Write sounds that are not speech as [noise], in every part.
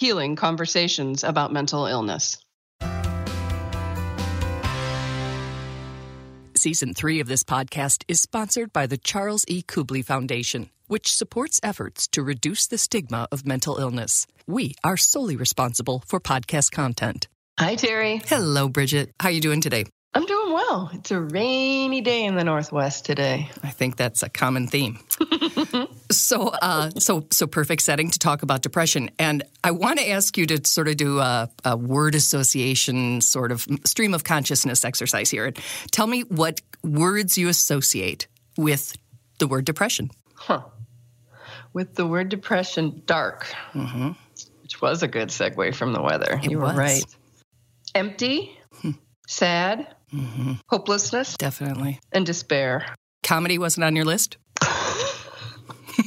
healing conversations about mental illness. Season three of this podcast is sponsored by the Charles E. Kubly Foundation, which supports efforts to reduce the stigma of mental illness. We are solely responsible for podcast content. Hi, Terry. Hello, Bridget. How are you doing today? I'm doing well. It's a rainy day in the Northwest today. I think that's a common theme. [laughs] so, uh, so, so perfect setting to talk about depression. And I want to ask you to sort of do a, a word association, sort of stream of consciousness exercise here. Tell me what words you associate with the word depression. Huh. With the word depression, dark, mm-hmm. which was a good segue from the weather. It you was. were right. Empty, hmm. sad, mm-hmm. hopelessness, definitely, and despair. Comedy wasn't on your list? [laughs]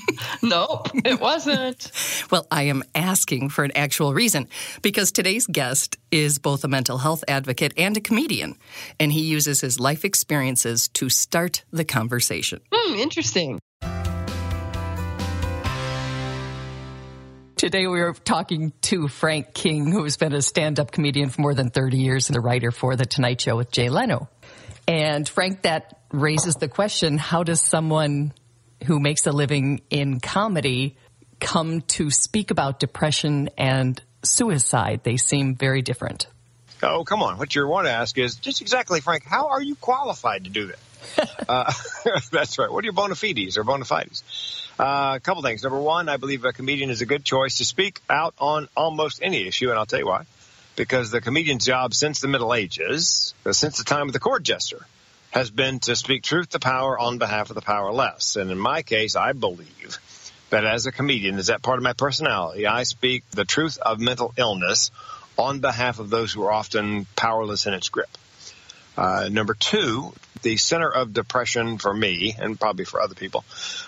[laughs] nope, it wasn't. well, I am asking for an actual reason because today's guest is both a mental health advocate and a comedian, and he uses his life experiences to start the conversation. Hmm, interesting. Today we are talking to Frank King, who has been a stand-up comedian for more than 30 years and a writer for The Tonight Show with Jay Leno. And Frank, that raises the question, how does someone who makes a living in comedy come to speak about depression and suicide? They seem very different. Oh, come on. What you want to ask is just exactly, Frank, how are you qualified to do that? [laughs] uh, [laughs] that's right. What are your bona fides or bona fides? Uh, a couple things. Number one, I believe a comedian is a good choice to speak out on almost any issue, and I'll tell you why. Because the comedian's job since the Middle Ages, uh, since the time of the court jester, has been to speak truth to power on behalf of the powerless. And in my case, I believe that as a comedian, is that part of my personality? I speak the truth of mental illness on behalf of those who are often powerless in its grip. Uh, number two, the center of depression for me and probably for other people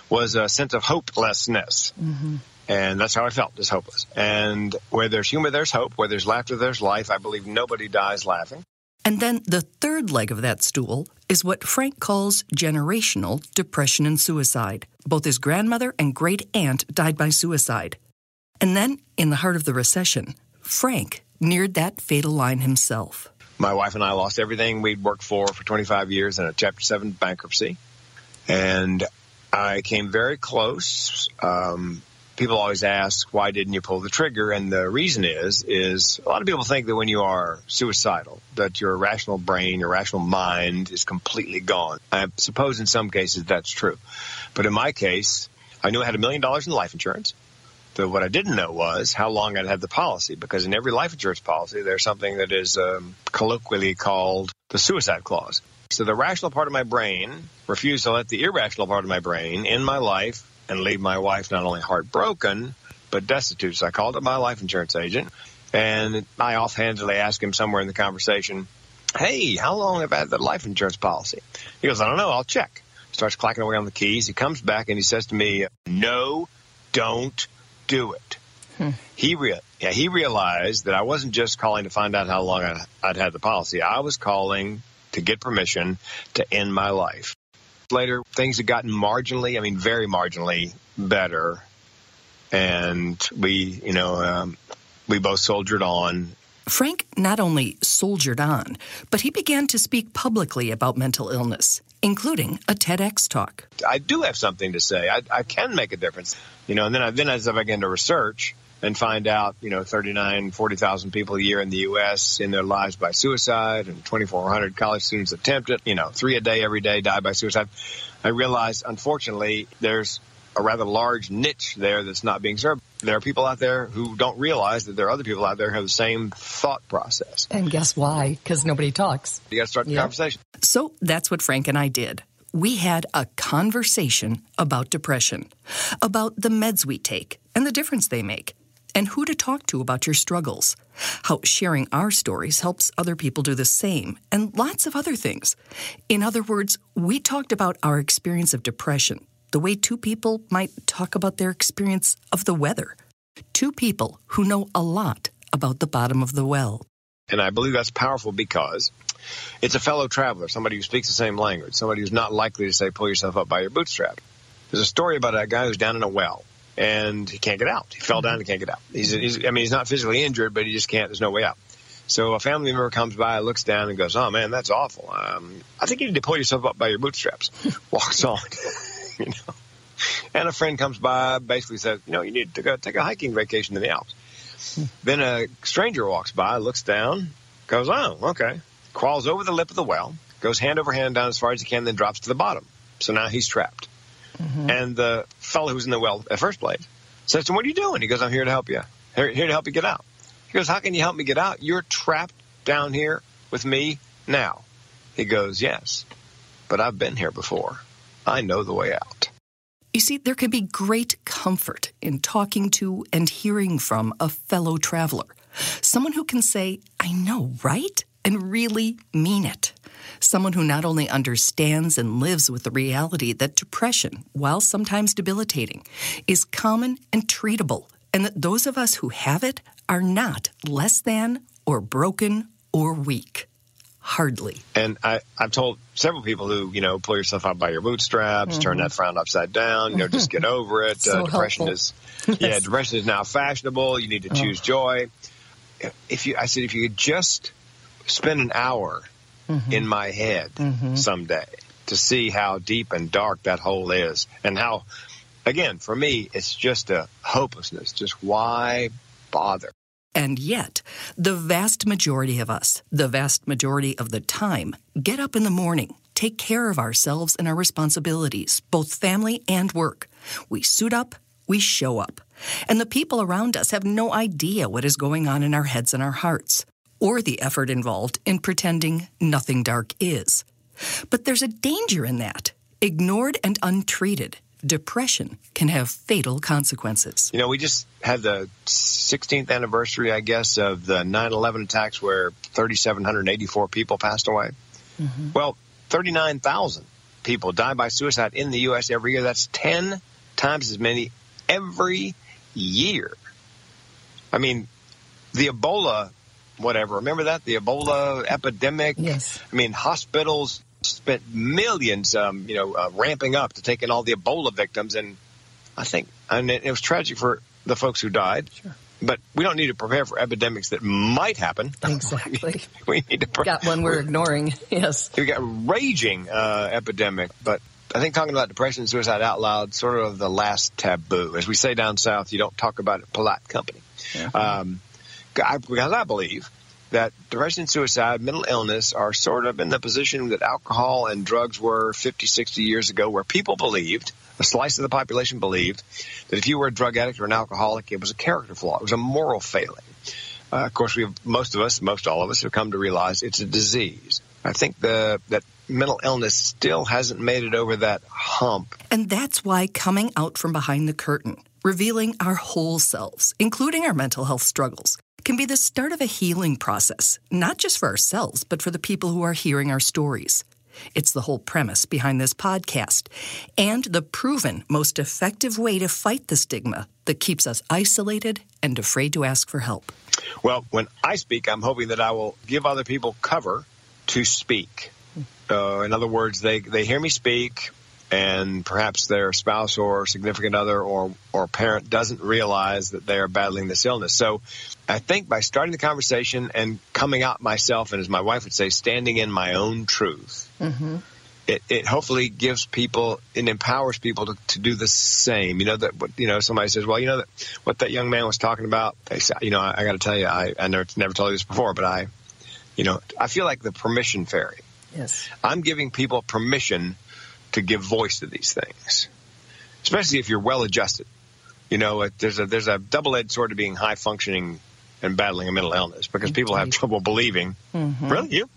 was a sense of hopelessness. Mm-hmm. And that's how I felt, just hopeless. And where there's humor, there's hope. Where there's laughter, there's life. I believe nobody dies laughing. And then the third leg of that stool is what Frank calls generational depression and suicide. Both his grandmother and great aunt died by suicide. And then, in the heart of the recession, Frank neared that fatal line himself. My wife and I lost everything we'd worked for for 25 years in a Chapter 7 bankruptcy. And I came very close. Um, people always ask, why didn't you pull the trigger? And the reason is, is a lot of people think that when you are suicidal, that your rational brain, your rational mind is completely gone. I suppose in some cases that's true. But in my case, I knew I had a million dollars in life insurance. But what I didn't know was how long I'd had the policy, because in every life insurance policy, there's something that is um, colloquially called the suicide clause. So the rational part of my brain refused to let the irrational part of my brain in my life and leave my wife not only heartbroken, but destitute. So I called up my life insurance agent and I offhandedly asked him somewhere in the conversation, Hey, how long have I had the life insurance policy? He goes, I don't know. I'll check. Starts clacking away on the keys. He comes back and he says to me, No, don't do it. Hmm. He re- yeah, he realized that I wasn't just calling to find out how long I'd, I'd had the policy. I was calling to get permission to end my life. Later, things had gotten marginally, I mean, very marginally better. And we, you know, um, we both soldiered on. Frank not only soldiered on, but he began to speak publicly about mental illness, including a TEDx talk. I do have something to say. I, I can make a difference. You know, and then, I, then as I began to research, and find out, you know, 39, 40,000 people a year in the U.S. in their lives by suicide and 2,400 college students attempt it, you know, three a day every day die by suicide. I realized, unfortunately, there's a rather large niche there that's not being served. There are people out there who don't realize that there are other people out there who have the same thought process. And guess why? Because nobody talks. You got to start the conversation. So that's what Frank and I did. We had a conversation about depression, about the meds we take and the difference they make and who to talk to about your struggles, how sharing our stories helps other people do the same, and lots of other things. In other words, we talked about our experience of depression, the way two people might talk about their experience of the weather. Two people who know a lot about the bottom of the well. And I believe that's powerful because it's a fellow traveler, somebody who speaks the same language, somebody who's not likely to say, pull yourself up by your bootstrap. There's a story about a guy who's down in a well and he can't get out. He fell down and can't get out. He's, he's, I mean, he's not physically injured, but he just can't. There's no way out. So a family member comes by, looks down, and goes, "Oh man, that's awful. Um, I think you need to pull yourself up by your bootstraps." [laughs] Walks on, [laughs] you know. And a friend comes by, basically says, "You know, you need to go take a hiking vacation in the Alps." [laughs] then a stranger walks by, looks down, goes, "Oh, okay." Crawls over the lip of the well, goes hand over hand down as far as he can, then drops to the bottom. So now he's trapped. Mm-hmm. And the fellow who's in the well at first place says to him, What are you doing? He goes, I'm here to help you. Here, here to help you get out. He goes, How can you help me get out? You're trapped down here with me now. He goes, Yes, but I've been here before. I know the way out. You see, there can be great comfort in talking to and hearing from a fellow traveler. Someone who can say, I know, right? And really mean it someone who not only understands and lives with the reality that depression, while sometimes debilitating, is common and treatable, and that those of us who have it are not less than or broken or weak. Hardly. And I, I've told several people who, you know, pull yourself out by your bootstraps, mm-hmm. turn that frown upside down, you know, just get over it. [laughs] so uh, depression helpful. is, yeah, depression is now fashionable. You need to choose oh. joy. If you, I said, if you could just spend an hour mm-hmm. in my head mm-hmm. someday to see how deep and dark that hole is and how, again, for me, it's just a hopelessness. Just why bother? And yet, the vast majority of us, the vast majority of the time, get up in the morning, take care of ourselves and our responsibilities, both family and work. We suit up, we show up. And the people around us have no idea what is going on in our heads and our hearts or the effort involved in pretending nothing dark is. But there's a danger in that. Ignored and untreated, depression can have fatal consequences. You know, we just had the 16th anniversary, I guess, of the 9 11 attacks where 3,784 people passed away. Mm-hmm. Well, 39,000 people die by suicide in the U.S. every year. That's 10 times as many every year. I mean, the Ebola whatever. Remember that the Ebola epidemic? Yes. I mean, hospitals spent millions, um, you know, uh, ramping up to take in all the Ebola victims, and I think, and it, it was tragic for the folks who died. Sure. But we don't need to prepare for epidemics that might happen. [laughs] Exactly. [laughs] we need to. Pre- got one we're ignoring. [laughs] Yes. We got raging uh, epidemic, but I think talking about depression and suicide out loud, sort of the last taboo. As we say down south, you don't talk about it polite company. Yeah. Um, because I believe that depression and suicide, mental illness are sort of in the position that alcohol and drugs were 50, 60 years ago, where people believed, a slice of the population believed, that if you were a drug addict or an alcoholic, it was a character flaw, it was a moral failing. Uh, of course, we most of us, most all of us, have come to realize it's a disease. I think the that mental illness still hasn't made it over that hump. And that's why coming out from behind the curtain, revealing our whole selves, including our mental health struggles, can be the start of a healing process, not just for ourselves, but for the people who are hearing our stories. It's the whole premise behind this podcast and the proven most effective way to fight the stigma that keeps us isolated and afraid to ask for help. Well, when I speak, I'm hoping that I will give other people cover to speak. Uh, in other words, they, they hear me speak, and perhaps their spouse or significant other or, or parent doesn't realize that they are battling this illness. So I think by starting the conversation and coming out myself, and as my wife would say, standing in my own truth, mm-hmm. it, it hopefully gives people, it empowers people to, to do the same. You know, that, you know, somebody says, well, you know, that what that young man was talking about, they say, you know, I, I got to tell you, I, I never, never told you this before, but I, you know, I feel like the permission fairy. Yes. I'm giving people permission to give voice to these things, especially if you're well adjusted. You know, there's a there's a double edged sword to being high functioning and battling a mental illness because people have trouble believing. Mm-hmm. Really, you?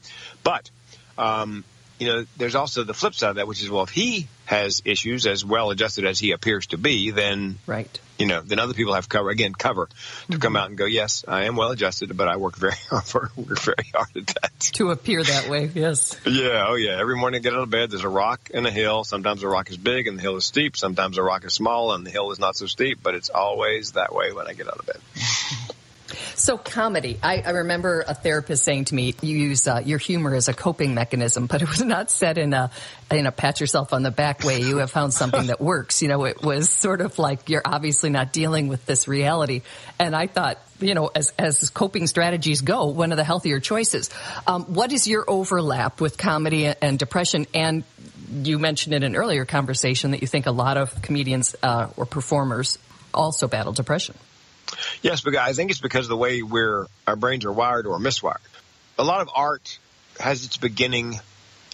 But um, you know, there's also the flip side of that, which is well, if he has issues as well adjusted as he appears to be, then right. You know, then other people have cover again cover to mm-hmm. come out and go, yes, I am well adjusted, but I work very [laughs] hard, work very hard at that to appear that way. Yes. Yeah. Oh yeah. Every morning I get out of bed, there's a rock and a hill. Sometimes the rock is big and the hill is steep. Sometimes the rock is small and the hill is not so steep, but it's always that way when I get out of bed. [laughs] So comedy. I, I, remember a therapist saying to me, "You use uh, your humor as a coping mechanism," but it was not said in a in a pat yourself on the back way. You have found something that works. You know, it was sort of like you're obviously not dealing with this reality. And I thought, you know, as as coping strategies go, one of the healthier choices. Um, what is your overlap with comedy and depression? And you mentioned in an earlier conversation that you think a lot of comedians uh, or performers also battle depression. Yes, but I think it's because of the way we're our brains are wired or miswired. A lot of art has its beginning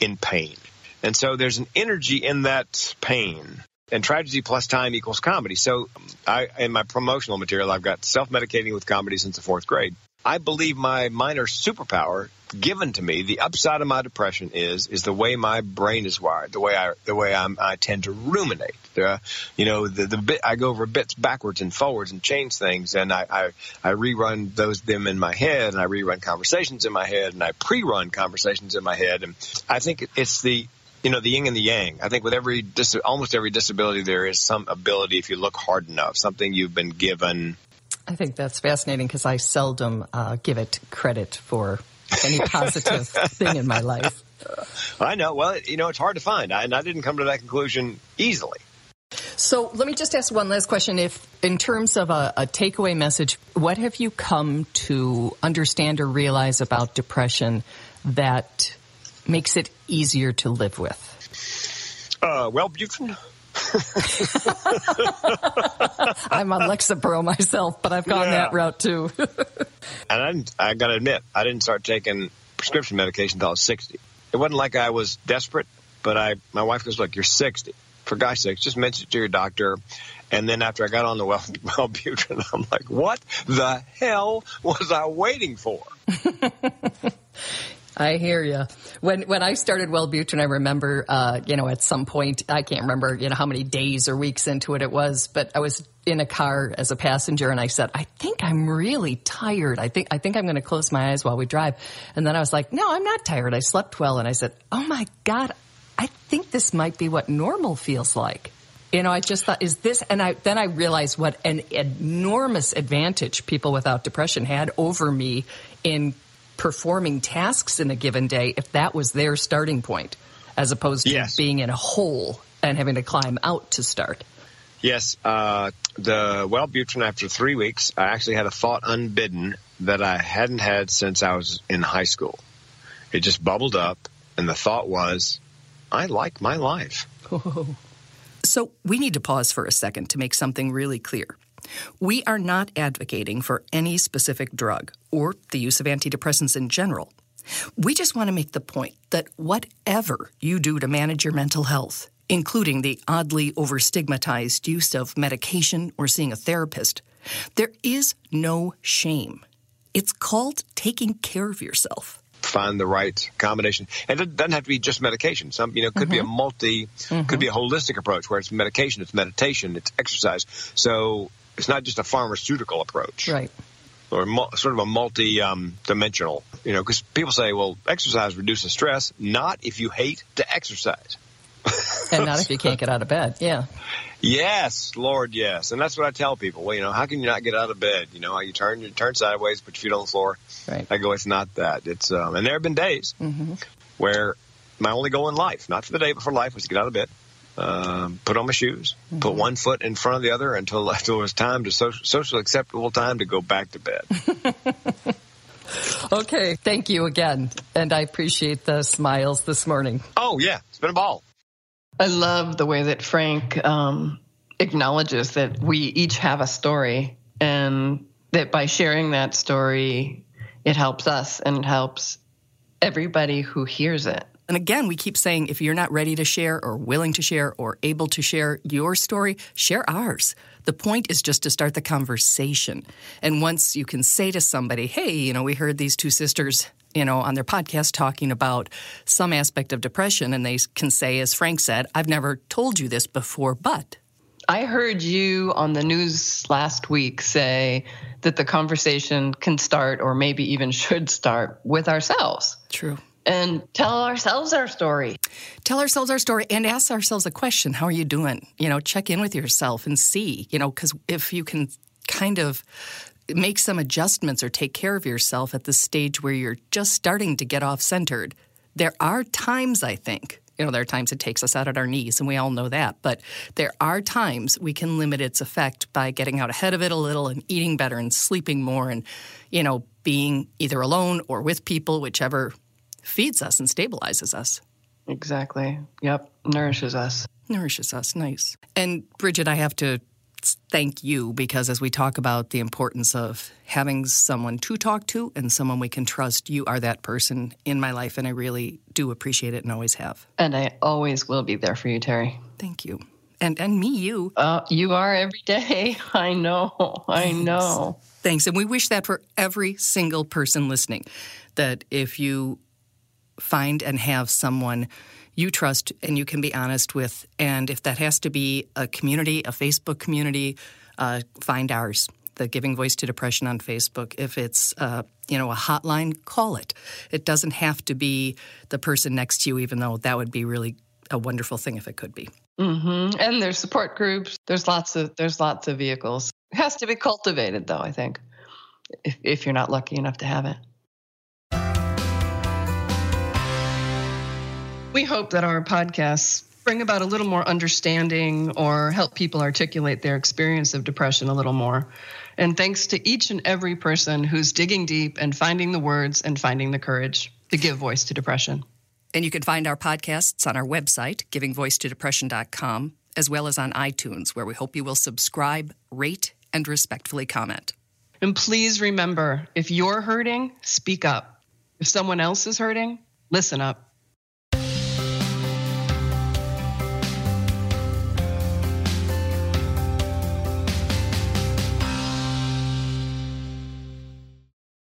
in pain. And so there's an energy in that pain. And tragedy plus time equals comedy. So I in my promotional material I've got self-medicating with comedy since the 4th grade. I believe my minor superpower given to me, the upside of my depression is is the way my brain is wired, the way I the way I'm, I tend to ruminate. The, you know, the the bit I go over bits backwards and forwards and change things, and I, I I rerun those them in my head, and I rerun conversations in my head, and I pre-run conversations in my head, and I think it's the you know the yin and the yang. I think with every dis- almost every disability, there is some ability if you look hard enough, something you've been given. I think that's fascinating because I seldom uh, give it credit for any positive thing in my life. I know. Well, you know, it's hard to find, and I didn't come to that conclusion easily. So let me just ask one last question. If, in terms of a, a, takeaway message, what have you come to understand or realize about depression that makes it easier to live with? Uh, Wellbutrin. [laughs] I'm on Lexapro myself, but I've gone yeah. that route too. [laughs] and I, I got to admit, I didn't start taking prescription medication until I was 60. It wasn't like I was desperate, but I, my wife goes, look, you're 60. For God's sakes, just mention it to your doctor. And then after I got on the well, [laughs] Wellbutrin, I'm like, what the hell was I waiting for? I hear you. When when I started Wellbutrin, I remember, uh, you know, at some point, I can't remember, you know, how many days or weeks into it it was, but I was in a car as a passenger, and I said, I think I'm really tired. I think I think I'm going to close my eyes while we drive. And then I was like, No, I'm not tired. I slept well, and I said, Oh my God, I think this might be what normal feels like. You know, I just thought, is this? And I then I realized what an enormous advantage people without depression had over me in performing tasks in a given day if that was their starting point, as opposed to yes. being in a hole and having to climb out to start. Yes, uh, the Wellbutrin after three weeks, I actually had a thought unbidden that I hadn't had since I was in high school. It just bubbled up, and the thought was, I like my life. [laughs] So we need to pause for a second to make something really clear. We are not advocating for any specific drug or the use of antidepressants in general. We just want to make the point that whatever you do to manage your mental health, including the oddly overstigmatized use of medication or seeing a therapist, there is no shame. It's called taking care of yourself find the right combination. And it doesn't have to be just medication. Some, you know, could mm-hmm. be a mm-hmm. multi, mm-hmm. could be a holistic approach where it's medication, it's meditation, it's exercise. So it's not just a pharmaceutical approach. Right. Or sort of a multi-dimensional, um, you know, because people say, well, exercise reduces stress. Not if you hate to exercise. and not if you can't get out of bed. Yeah. Yes, Lord, yes. And that's what I tell people. Well, you know, how can you not get out of bed? You know, you turn you turn sideways, put your feet on the floor. Right. I go, it's not that. It's um, and there have been days mm-hmm. where my only goal in life, not for the day, but for life, was to get out of bed, um, put on my shoes, mm-hmm. put one foot in front of the other until, [laughs] until it was time to so, social acceptable time to go back to bed. [laughs] okay, thank you again, and I appreciate the smiles this morning. Oh yeah, it's been a ball. I love the way that Frank um, acknowledges that we each have a story, and that by sharing that story, it helps us and it helps everybody who hears it. And again, we keep saying if you're not ready to share or willing to share or able to share your story, share ours. The point is just to start the conversation. And once you can say to somebody, hey, you know, we heard these two sisters, you know, on their podcast talking about some aspect of depression, and they can say, as Frank said, I've never told you this before, but. I heard you on the news last week say that the conversation can start, or maybe even [laughs] should start, with ourselves. True and tell ourselves our story. Tell ourselves our story and ask ourselves a question How are you doing? You know, check in with yourself and see, you know, because if you can kind of make some adjustments or take care of yourself at the stage where you're just starting to get off centered, there are times, I think. You know, there are times it takes us out at our knees, and we all know that. But there are times we can limit its effect by getting out ahead of it a little and eating better and sleeping more and, you know, being either alone or with people, whichever feeds us and stabilizes us. Exactly. Yep. Nourishes us. Nourishes us. Nice. And Bridget, I have to thank you because as we talk about the importance of having someone to talk to and someone we can trust, you are that person in my life. And I really do appreciate it and always have. And I always will be there for you, Terry. Thank you. And, and me, you. Uh, you are every day. [laughs] I know. I Thanks. know. Thanks. And we wish that for every single person listening that if you find and have someone you trust and you can be honest with. And if that has to be a community, a Facebook community, uh, find ours. The Giving Voice to Depression on Facebook. If it's uh, you know a hotline, call it. It doesn't have to be the person next to you, even though that would be really a wonderful thing if it could be. Mm-hmm. And there's support groups. There's lots of there's lots of vehicles. It has to be cultivated, though. I think if, if you're not lucky enough to have it. We hope that our podcasts bring about a little more understanding or help people articulate their experience of depression a little more. And thanks to each and every person who's digging deep and finding the words and finding the courage to give voice to depression. And you can find our podcasts on our website, givingvoicetodepression.com, as well as on iTunes, where we hope you will subscribe, rate, and respectfully comment. And please remember if you're hurting, speak up. If someone else is hurting, listen up.